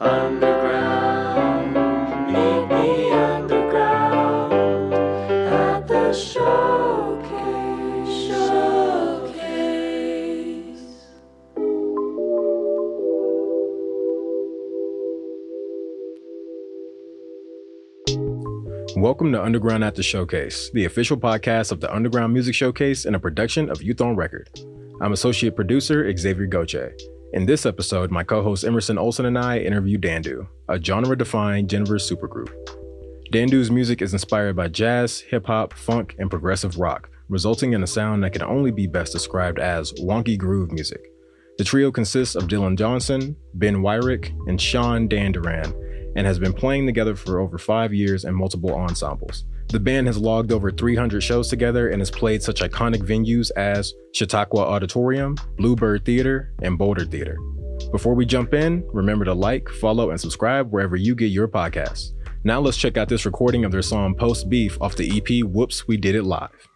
Underground, meet me underground at the showcase. Showcase. Welcome to Underground at the Showcase, the official podcast of the Underground Music Showcase and a production of Youth on Record. I'm associate producer Xavier Gauthier. In this episode, my co-host Emerson Olson and I interview Dandu, a genre-defined Denver supergroup. Dandu's music is inspired by jazz, hip hop, funk, and progressive rock, resulting in a sound that can only be best described as wonky groove music. The trio consists of Dylan Johnson, Ben Weirich, and Sean Dandurand, and has been playing together for over five years in multiple ensembles. The band has logged over 300 shows together and has played such iconic venues as Chautauqua Auditorium, Bluebird Theater, and Boulder Theater. Before we jump in, remember to like, follow, and subscribe wherever you get your podcasts. Now let's check out this recording of their song Post Beef off the EP Whoops, We Did It Live.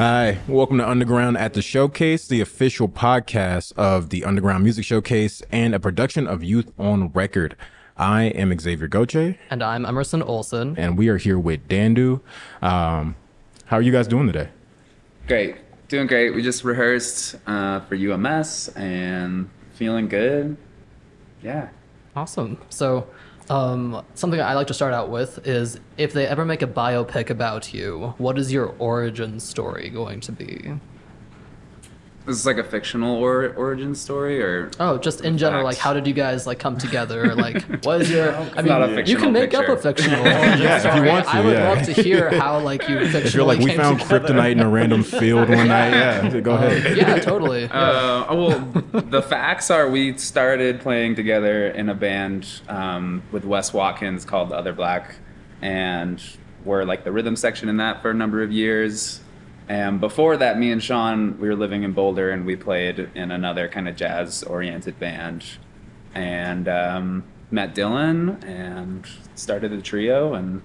Hi, welcome to Underground at the Showcase, the official podcast of the Underground Music Showcase and a production of Youth on Record. I am Xavier Gauthier, And I'm Emerson Olson. and we are here with Dandu. Um, how are you guys doing today? Great. Doing great. We just rehearsed uh, for UMS and feeling good. Yeah. Awesome. So, um, something I like to start out with is if they ever make a biopic about you, what is your origin story going to be? This is like a fictional or, origin story, or Oh, just in general, like how did you guys like come together? Like, what is your? I mean, not a you can make picture. up a fictional origin Yeah, if you want to, I would yeah. love to hear how like you fictionally If you're like, we came found together. kryptonite in a random field one night. Yeah, go ahead. Yeah, totally. Yeah. Uh, well, the facts are we started playing together in a band um, with Wes Watkins called The Other Black, and we're like the rhythm section in that for a number of years. And before that, me and Sean, we were living in Boulder, and we played in another kind of jazz-oriented band, and um, met Dylan and started a trio, and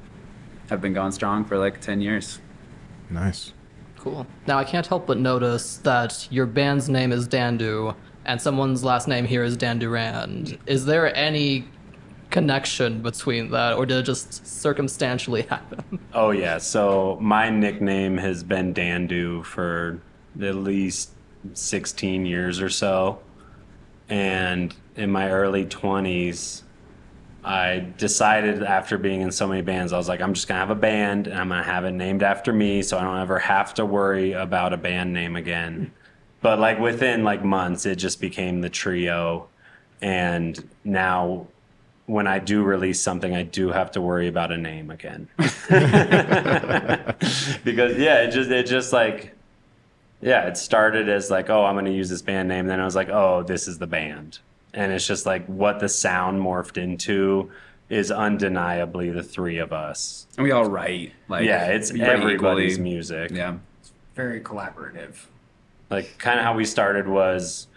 have been going strong for like ten years. Nice. Cool. Now I can't help but notice that your band's name is Dandu, and someone's last name here is Dandurand. Is there any connection between that, or did it just circumstantially happen? Oh yeah. So my nickname has been Dandu for at least 16 years or so. And in my early 20s, I decided after being in so many bands, I was like, I'm just gonna have a band and I'm gonna have it named after me, so I don't ever have to worry about a band name again. But like within like months, it just became the trio, and now when I do release something, I do have to worry about a name again. because yeah, it just it just like yeah, it started as like, oh, I'm gonna use this band name. Then I was like, oh, this is the band. And it's just like what the sound morphed into is undeniably the three of us. And we all write like yeah, it's everybody's equally. music. Yeah. It's very collaborative. like kind of how we started was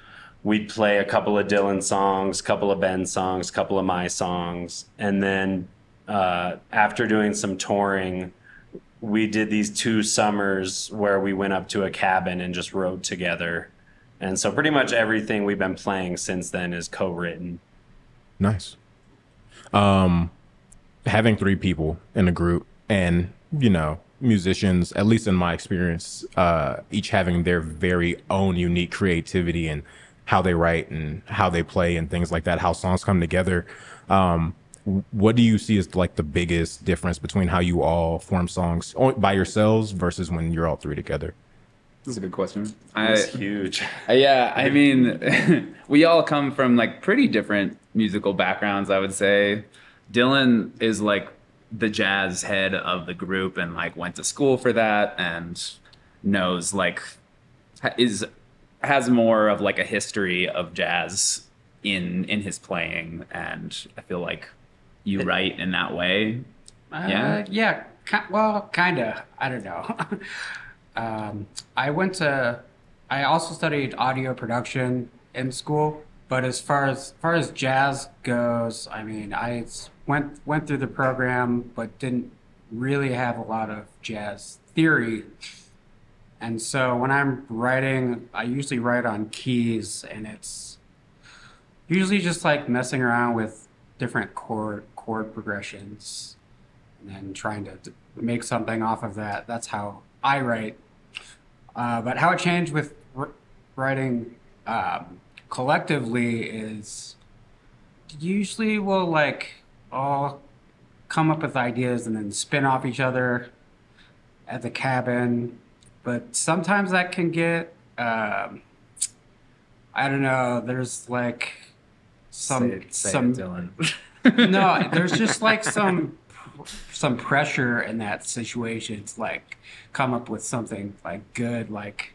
we'd play a couple of Dylan songs, a couple of Ben songs, a couple of my songs, and then uh, after doing some touring, we did these two summers where we went up to a cabin and just wrote together. And so pretty much everything we've been playing since then is co-written. Nice. Um, having three people in a group and, you know, musicians, at least in my experience, uh, each having their very own unique creativity and how they write and how they play and things like that, how songs come together. Um, what do you see as like the biggest difference between how you all form songs by yourselves versus when you're all three together? That's a good question. I, It's huge. Uh, Yeah, I mean, we all come from like pretty different musical backgrounds, I would say. Dylan is like the jazz head of the group and like went to school for that and knows like is has more of like a history of jazz in in his playing and I feel like you write in that way. Uh, Yeah? yeah. well, kind of. I don't know. um, I went to. I also studied audio production in school, but as far as far as jazz goes, I mean, I went went through the program, but didn't really have a lot of jazz theory. And so when I'm writing, I usually write on keys, and it's usually just like messing around with different chord chord progressions and then trying to make something off of that. That's how I write. Uh, but how it changed with writing um, collectively is usually we'll like all come up with ideas and then spin off each other at the cabin. But sometimes that can get, um, I don't know, there's like some, Say it- say it, some, Dylan. no, there's just like some some pressure in that situation to like come up with something like good, like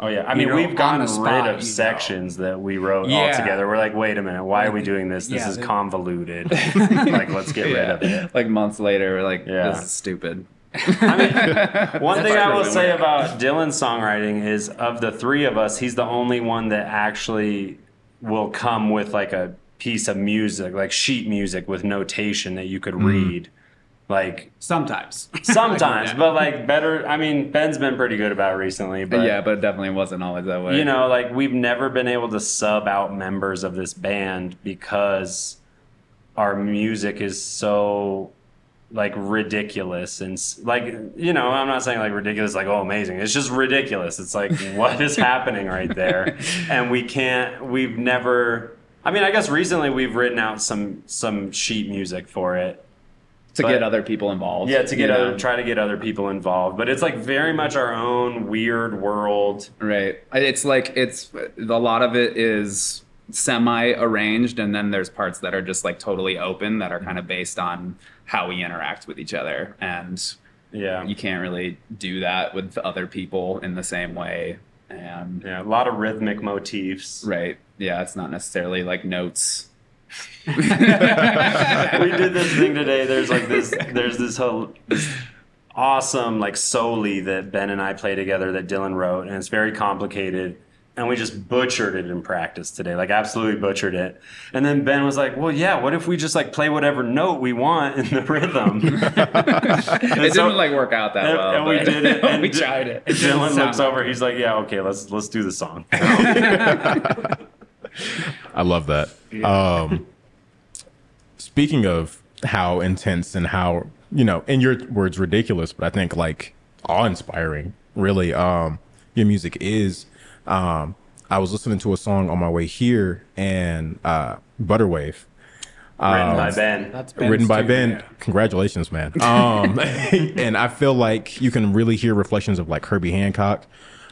Oh yeah, I You mean know, we've gotten the spot, rid you of know. sections that we wrote all together. We're like, wait a minute, why are we doing this? This Yeah, is they- convoluted. like, let's get rid of it. Like months later, we're like, Yeah. this is stupid. I mean, one thing I will say about Dylan's songwriting is, of the three of us, he's the only one that actually will come with like a piece of music, like sheet music with notation that you could mm. read. Like sometimes. sometimes, but like better. I mean, Ben's been pretty good about it recently, but yeah, but it definitely wasn't always that way. you know, like we've never been able to sub out members of this band because our music is so like ridiculous and like you know i'm not saying like ridiculous like oh amazing it's just ridiculous it's like what is happening right there and we can't we've never i mean i guess recently we've written out some some sheet music for it to But- get other people involved. Yeah, to get other, know? try to get other people involved, but it's like very much our own weird world. Right. It's like it's a lot of it is semi arranged and then there's parts that are just like totally open that are kind of based on how we interact with each other and Yeah, you can't really do that with other people in the same way and yeah, a lot of rhythmic motifs. right yeah it's not necessarily like notes we did this thing today. There's like this. There's this whole this awesome like soli that Ben and I play together that Dylan wrote, and it's very complicated. And we just butchered it in practice today, like absolutely butchered it. And then Ben was like, "Well, yeah. What if we just like play whatever note we want in the rhythm?" it so- didn't like work out that and, well and we did it. And we tried it Dylan looks over. He's like, "Yeah, okay. Let's let's do the song." I love that. Um, speaking of how intense and how you know, in your words, ridiculous, but I think like awe-inspiring. Really, um, your music is. Um, I was listening to a song on my way here, and uh, Butterwave, Written by Ben. That's written by too, Ben. yeah. Congratulations, man. Um, and I feel like you can really hear reflections of like Herbie Hancock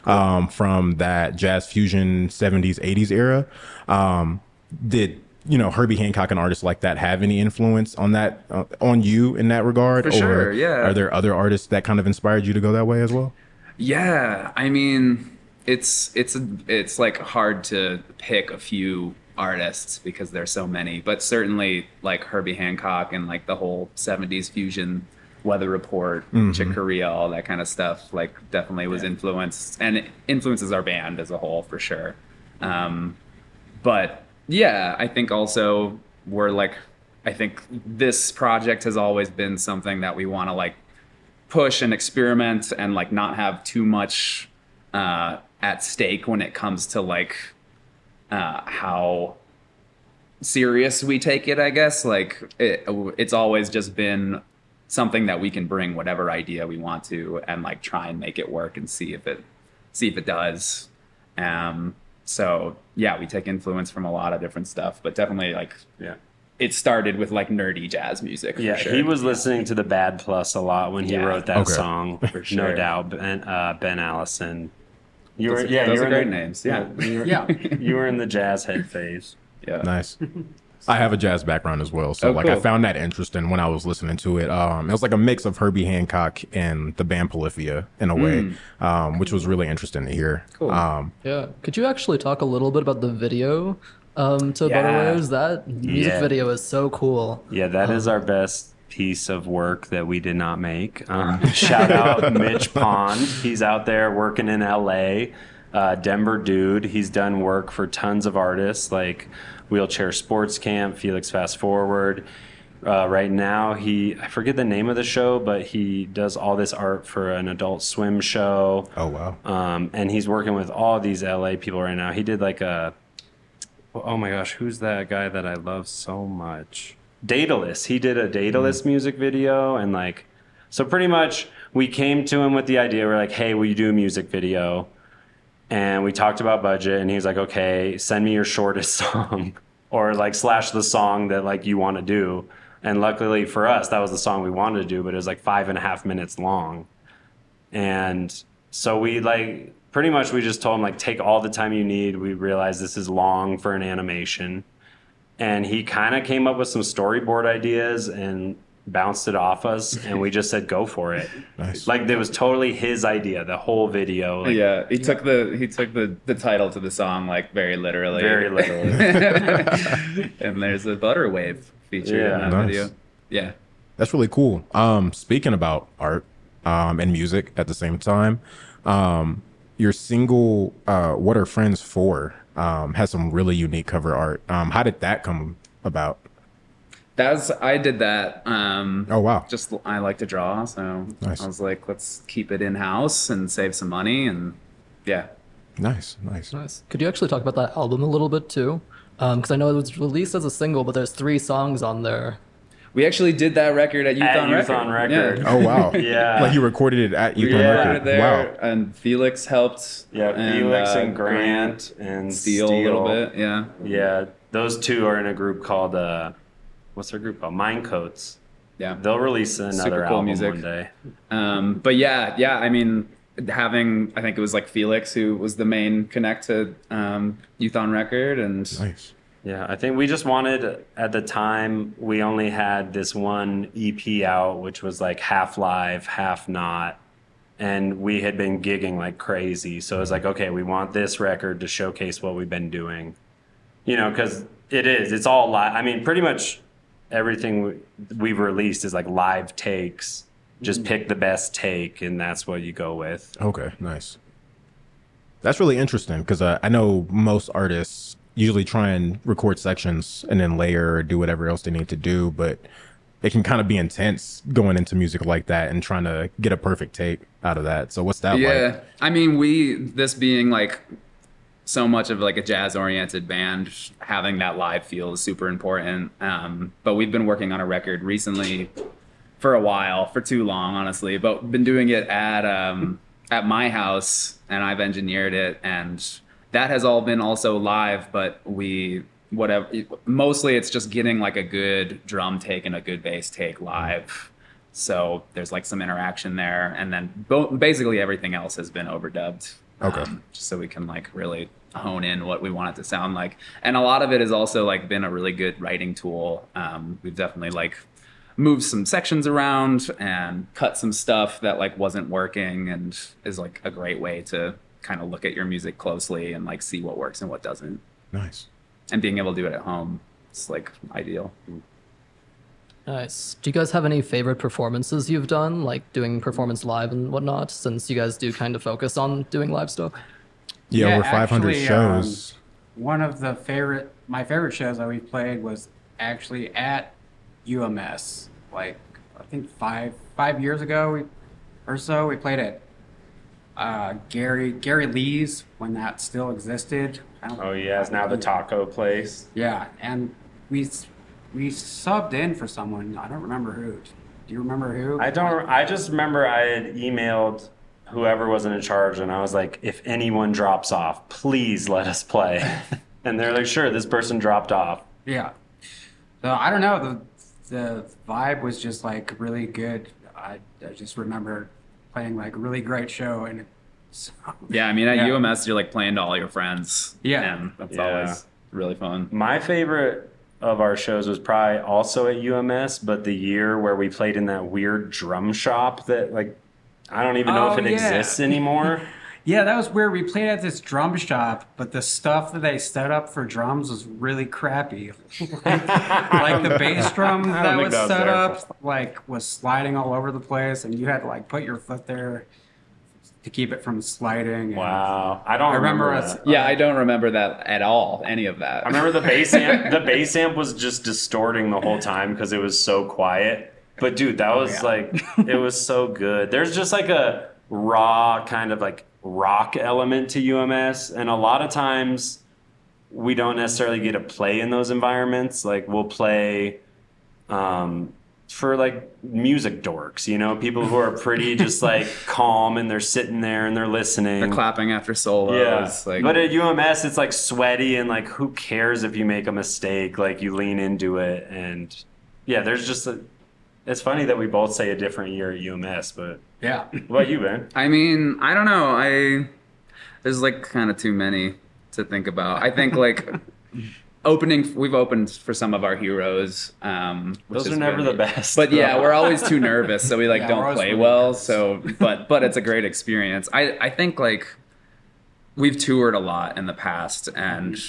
um, from that jazz fusion 70s, 80s era. Um, did you know Herbie Hancock and artists like that have any influence on that uh, on you in that regard? For sure, yeah. Are there other artists that kind of inspired you to go that way as well? Yeah, I mean, it's it's it's like hard to pick a few artists because there's so many, but certainly like Herbie Hancock and like the whole '70s fusion, Weather Report, Chick Corea, all that kind of stuff. Like definitely was influenced and it influences our band as a whole for sure. Um, but yeah, I think also we're like, I think this project has always been something that we want to like push and experiment and like not have too much uh, at stake when it comes to like uh, how serious we take it. I guess like it, it's always just been something that we can bring whatever idea we want to and like try and make it work and see if it see if it does. Um, so yeah, we take influence from a lot of different stuff, but definitely like Yeah. it started with like nerdy jazz music. for Yeah, sure. he was listening to the Bad Plus a lot when he Yeah. wrote that Okay. song. For No doubt, Ben, uh, ben Allison. You were, Those yeah, those you are great in the, names, yeah. you were, Yeah. you were in the jazz head phase. Yeah. Nice. I have a jazz background as well, so Oh, like I found that interesting when I was listening to it. Um, it was like a mix of Herbie Hancock and the band Polyphia in a way, um, which was really interesting to hear. Cool. Um, Yeah. Could you actually talk a little bit about the video um, to Yeah. Butterwaves? That music Yeah. video is so cool. Yeah, that is our best piece of work that we did not make. Um, shout out Mitch Pond. He's out there working in LA. Uh, Denver dude. He's done work for tons of artists like Wheelchair Sports Camp, Felix Fast4ward. Uh, right now, he I forget the name of the show, but he does all this art for an Adult Swim show. oh wow. Um, and he's working with all these LA people right now. He did like a, oh my gosh, who's that guy that I love so much? Daedalus. He did a Daedalus hmm. music video, and like, so pretty much we came to him with the idea. We're like, hey, will you do a music video? And we talked about budget, and he's like, okay, send me your shortest song, or like slash the song that like you want to do. And luckily for us, that was the song we wanted to do, but it was like five and a half minutes long. And so we like pretty much we just told him like take all the time you need. We realized this is long for an animation. And he kind of came up with some storyboard ideas and bounced it off us and we just said go for it. Nice. Like it was totally his idea, the whole video. Like, yeah, he took the he took the the title to the song like very literally. Very literally. and there's a butter wave feature Yeah. in that Nice. video. Yeah. That's really cool. Um, speaking about art um, and music at the same time, um, your single uh, "What Are Friends For" um, has some really unique cover art. Um, how did that come about? That was I did that. Um Oh wow, just I like to draw, so Nice. I was like, let's keep it in house and save some money and yeah. nice, nice. Nice. Could you actually talk about that album a little bit too? Because I know it was released as a single, but there's three songs on there. We actually did that record at Youth, At on, Youth record. on Record. Yeah. Oh wow, Yeah. Like you recorded it at Youth on Record. there, Wow, and Felix helped. Yeah, and, Felix uh, and Grant and Steele, a little bit. Yeah, Yeah, those two are in a group called uh, what's their group called? Mind Coats. Yeah. They'll release another Super cool album music. one day. Um, but yeah, yeah, I mean, having I think it was like Felix who was the main connect to um, Youth on Record, and Nice. Yeah, I think we just wanted at the time we only had this one EP out, which was like half live, half not. And we had been gigging like crazy. So it was like, okay, we want this record to showcase what we've been doing. You know, because it is, it's all live. I mean, pretty much everything we, we've released is like live takes. Just pick the best take, and that's what you go with. Okay, nice. That's really interesting because uh, I know most artists usually try and record sections and then layer or do whatever else they need to do, but it can kind of be intense going into music like that and trying to get a perfect take out of that. So what's that like? yeah, like? I mean, we this being like so much of like a jazz oriented band, having that live feel is super important. Um, but we've been working on a record recently for a while, for too long, honestly. But been doing it at um, at my house, and I've engineered it, and that has all been also live. But we whatever mostly it's just getting like a good drum take and a good bass take live. So there's like some interaction there, and then bo- basically everything else has been overdubbed. Okay. um, just so we can like really hone in what we want it to sound like. And a lot of it has also like been a really good writing tool. Um, we've definitely like moved some sections around and cut some stuff that like wasn't working, and is like a great way to kind of look at your music closely and like see what works and what doesn't. Nice. And being able to do it at home, it's like ideal. Nice. Do you guys have any favorite performances you've done, like doing performance live and whatnot? Since you guys do kind of focus on doing live stuff. Yeah, Yeah, over 500 actually, shows. Um, one of the favorite, my favorite shows that we played was actually at UMS. Like I think five five years ago we, or so, we played at uh, Gary Gary Lee's when that still existed. I don't- Oh, yeah, it's now the taco place. Yeah, and we we subbed in for someone. I don't remember who. Do you remember who? I don't. I just remember I had emailed whoever wasn't in charge, and I was like, "If anyone drops off, please let us play." and they're like, "Sure." This person dropped off. Yeah. So I don't know. The the vibe was just like really good. I, I just remember playing like a really great show and it's, Yeah, I mean at Yeah. UMS you're like playing to all your friends. Yeah. and that's Yeah. always really fun. My favorite of our shows was probably also at UMS, but the year where we played in that weird drum shop that like I don't even know if Oh, it yeah. exists anymore. yeah, that was where we played at this drum shop, but the stuff that they set up for drums was really crappy. like the bass drum that was that was set their up, like was sliding all over the place, and you had to like put your foot there to keep it from sliding. and- Wow, I don't I remember remember. us- that. Yeah, I don't remember that at all. Any of that. I remember the bass amp. The bass amp was just distorting the whole time because it was so quiet. But dude, that oh, was yeah. like it was so good. There's just like a raw kind of like rock element to UMS, and a lot of times we don't necessarily get to play in those environments. Like we'll play um, for like music dorks, you know, people who are pretty just like calm and they're sitting there and they're listening. They're clapping after solos. Yeah. Like, but at UMS, it's like sweaty and like, who cares if you make a mistake? Like, you lean into it. And yeah, there's just a. It's funny that we both say a different year at UMS, but Yeah. what about you, Ben? I mean, I don't know. I there's like kind of too many to think about. I think like opening. We've opened for some of our heroes. Um, which Those is are never good. the best. But yeah, we're always too nervous, so we like Yeah, don't play really well. nervous. So, but but it's a great experience. I I think like we've toured a lot in the past, and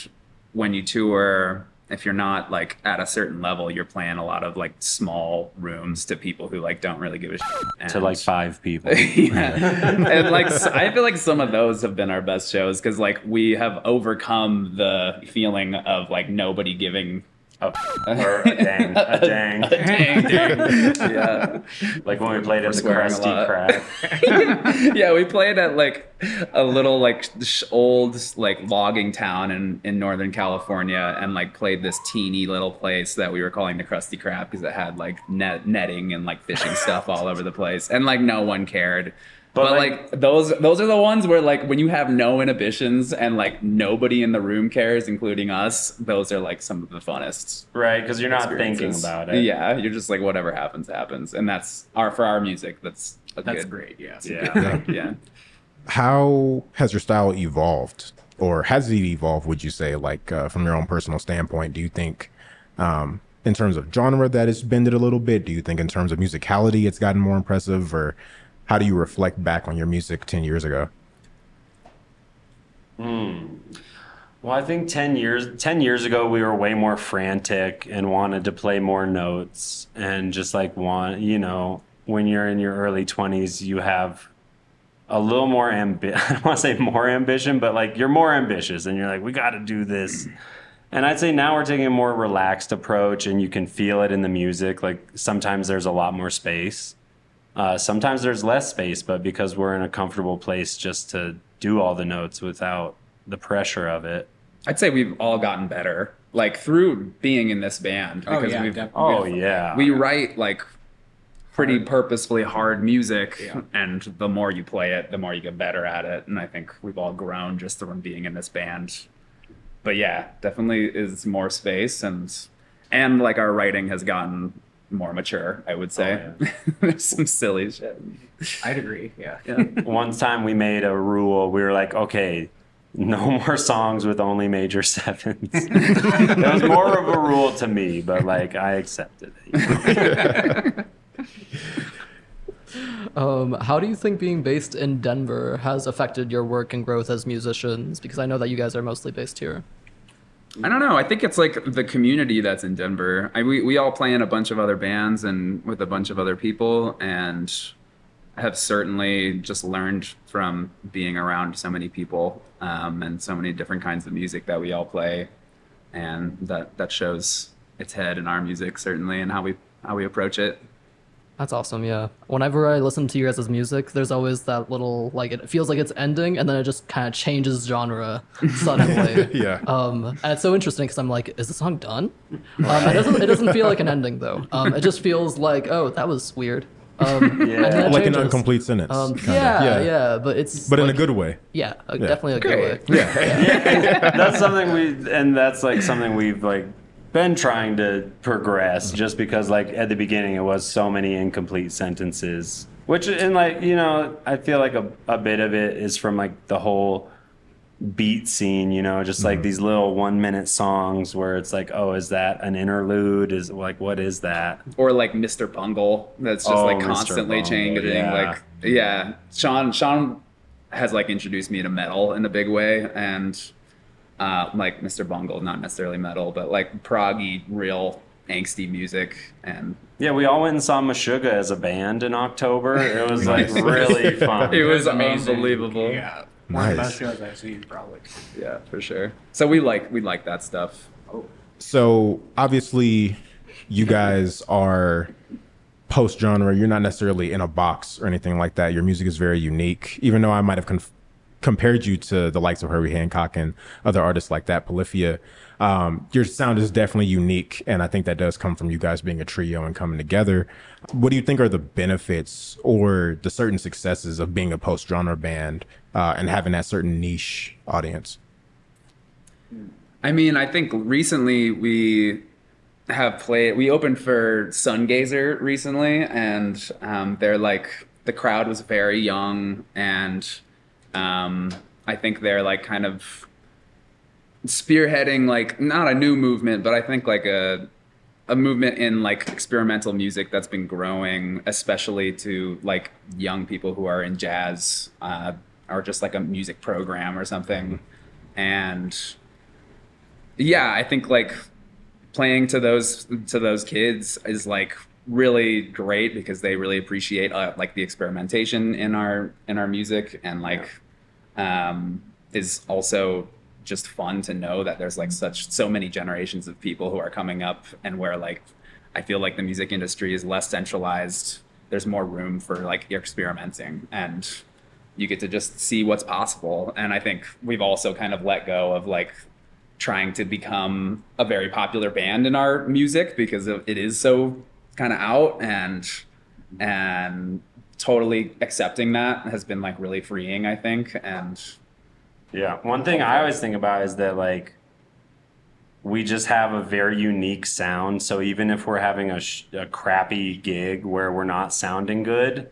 when you tour, if you're not like at a certain level, you're playing a lot of like small rooms to people who like don't really give a shit. to like five people. and like I feel like some of those have been our best shows because like we have overcome the feeling of like nobody giving Oh, or a dang, a dang. a dang, dang. yeah. Like when we played We're at the swearing a Krusty. Krab. yeah, we played at like a little like sh- old like logging town in in Northern California, and like played this teeny little place that we were calling the Krusty Krab because it had like net netting and like fishing stuff all over the place, and like no one cared. But, like, those those are the ones where like when you have no inhibitions and like nobody in the room cares, including us, those are like some of the funnest right, because you're not thinking about it. Yeah, you're just like whatever happens, happens. And that's our for our music, that's a That's good, great. Yes. Yeah. Yeah. How has your style evolved, or has it evolved? Would you say, like uh, from your own personal standpoint, do you think, um, in terms of genre, that it's bended a little bit? Do you think, in terms of musicality, it's gotten more impressive, or how do you reflect back on your music ten years ago? Hmm. Well, I think 10 years 10 years ago we were way more frantic and wanted to play more notes and just like want, you know, when you're in your early 20s you have a little more ambi- I don't want to say more ambition, but like you're more ambitious and you're like we got to do this. And I'd say now we're taking a more relaxed approach and you can feel it in the music. Like sometimes there's a lot more space. Uh, sometimes there's less space, but because we're in a comfortable place just to do all the notes without the pressure of it. I'd say we've all gotten better, like through being in this band. Oh, Because yeah, we've. Oh we've- yeah. we write like pretty purposefully hard music Yeah. and the more you play it the more you get better at it and i think we've all grown just from being in this band but yeah definitely is more space and and like our writing has gotten more mature i would say there's some silly shit I'd agree. Yeah. yeah One time we made a rule. We were like, okay, no more songs with only major sevens. it was more of a rule to me, but like I accepted it. Um, how do you think being based in Denver has affected your work and growth as musicians? Because I know that you guys are mostly based here. I don't know. I think it's like the community that's in Denver. I, we we all play in a bunch of other bands and with a bunch of other people, and have certainly just learned from being around so many people um, and so many different kinds of music that we all play, and that that shows its head in our music certainly and how we how we approach it. That's awesome, yeah. Whenever I listen to you guys' music, there's always that little like it feels like it's ending, and then it just kind of changes genre suddenly. Yeah. Um, and it's so interesting because I'm like, is the song done? Um, it doesn't. It doesn't feel like an ending though. Um, it just feels like, oh, that was weird. Um, and then it like an incomplete sentence. Um, kinda. yeah, yeah, but it's But in a good way. Yeah, uh, definitely a good Great. way. that's something we, and that's like something we've like been trying to progress. Just because like at the beginning it was so many incomplete sentences, which and like you know I feel like a a bit of it is from like the whole beat scene, you know, just like mm-hmm. these little one minute songs where it's like, oh, is that an interlude? Is like, what is that? or like Mr. Bungle that's just Oh, like constantly changing. yeah. Like yeah, Sean Sean has like introduced me to metal in a big way, and uh, like Mr. Bungle, not necessarily metal, but like proggy, real angsty music, and Yeah, we all went and saw Meshuggah as a band in October. It was like really fun. it was amazing. unbelievable. Yeah. One of the Nice. best shows I've seen, probably. Yeah, for sure. So we like we like that stuff. So obviously, you guys are post genre. You're not necessarily in a box or anything like that. Your music is very unique. Even though I might have conf- compared you to the likes of Herbie Hancock and other artists like that, Polyphia, um, your sound is definitely unique, and I think that does come from you guys being a trio and coming together. What do you think are the benefits or the certain successes of being a post genre band uh, and having that certain niche audience? I mean, I think recently we have played. We opened for Sungazer recently, and um, they're like the crowd was very young, and um, I think they're like kind of spearheading like not a new movement, but I think like a a movement in like experimental music that's been growing, especially to like young people who are in jazz uh, or just like a music program or something, and yeah, I think like playing to those to those kids is like really great because they really appreciate uh, like the experimentation in our in our music and like um, is also just fun to know that there's like such so many generations of people who are coming up and where like I feel like the music industry is less centralized. There's more room for like experimenting and you get to just see what's possible. And I think we've also kind of let go of like trying to become a very popular band in our music because it is so kind of out and and totally accepting that has been like really freeing, I think. And Yeah. One thing I always think about is that like we just have a very unique sound. So even if we're having a, sh- a crappy gig where we're not sounding good,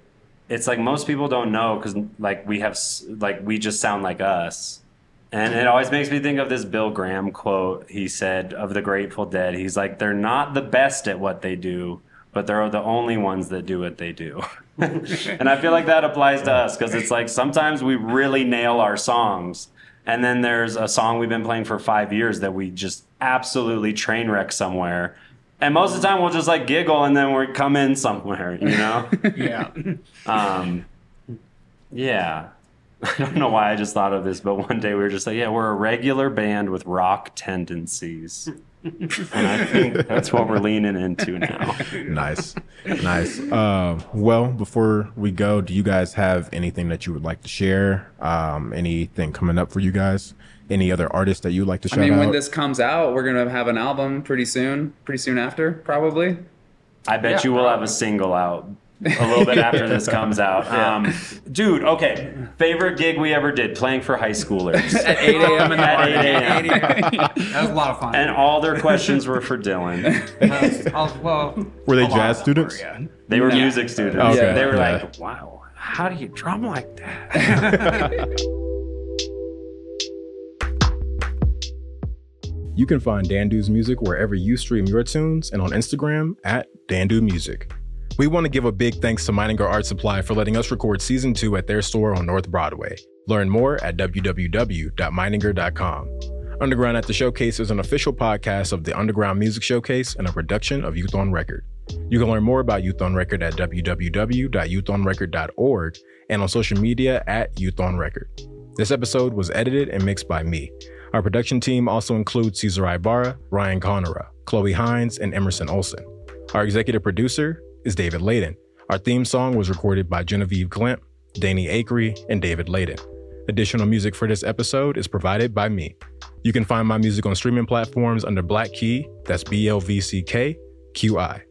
it's like most people don't know because like we have like we just sound like us. And it always makes me think of this Bill Graham quote he said of the Grateful Dead. He's like, they're not the best at what they do, but they're the only ones that do what they do. and I feel like that applies to us because it's like sometimes we really nail our songs. And then there's a song we've been playing for five years that we just absolutely train wreck somewhere. And most of the time we'll just like giggle and then we come in somewhere, you know? Yeah. Um, yeah. I don't know why I just thought of this, but one day we were just like, yeah, we're a regular band with rock tendencies. And I think that's what we're leaning into now. nice, nice. Uh, well, before we go, do you guys have anything that you would like to share? Um, anything coming up for you guys? Any other artists that you'd like to shout I shout mean, out? when this comes out, we're gonna have an album pretty soon, pretty soon after, probably. I bet Yeah, you will have a single out a little bit after this comes out. Um, dude, okay. Favorite gig we ever did, playing for high schoolers. At 8 a.m. in the At 8 a.m. That was a lot of fun. And all their questions were for Dylan. Uh, I'll- well, Were they jazz of them were, students? yeah. They were No. music students. Okay, They were yeah. like, wow, how do you drum like that? You can find Dandu's music wherever you stream your tunes and on Instagram at Dandu Music. We want to give a big thanks to Meininger Art Supply for letting us record season two at their store on North Broadway. Learn more at www.meininger.com. Underground at the Showcase is an official podcast of the Underground Music Showcase and a production of Youth on Record. You can learn more about Youth on Record at www.youthonrecord.org and on social media at Youth on Record. This episode was edited and mixed by me. Our production team also includes Cesar Ibarra, Ryan Conarro, Chloe Hines, and Emerson Olson. Our executive producer is David Ladon. Our theme song was recorded by Genevieve Glimp, Danny Acree, and David Ladon. Additional music for this episode is provided by me. You can find my music on streaming platforms under Black Key, that's B L V C K Q I.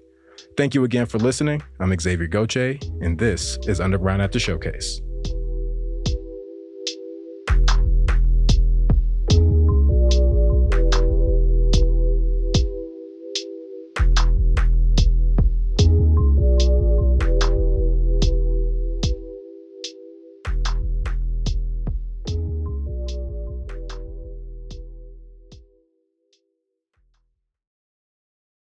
Thank you again for listening. I'm Xavier Gauthier, and this is Underground at the Showcase.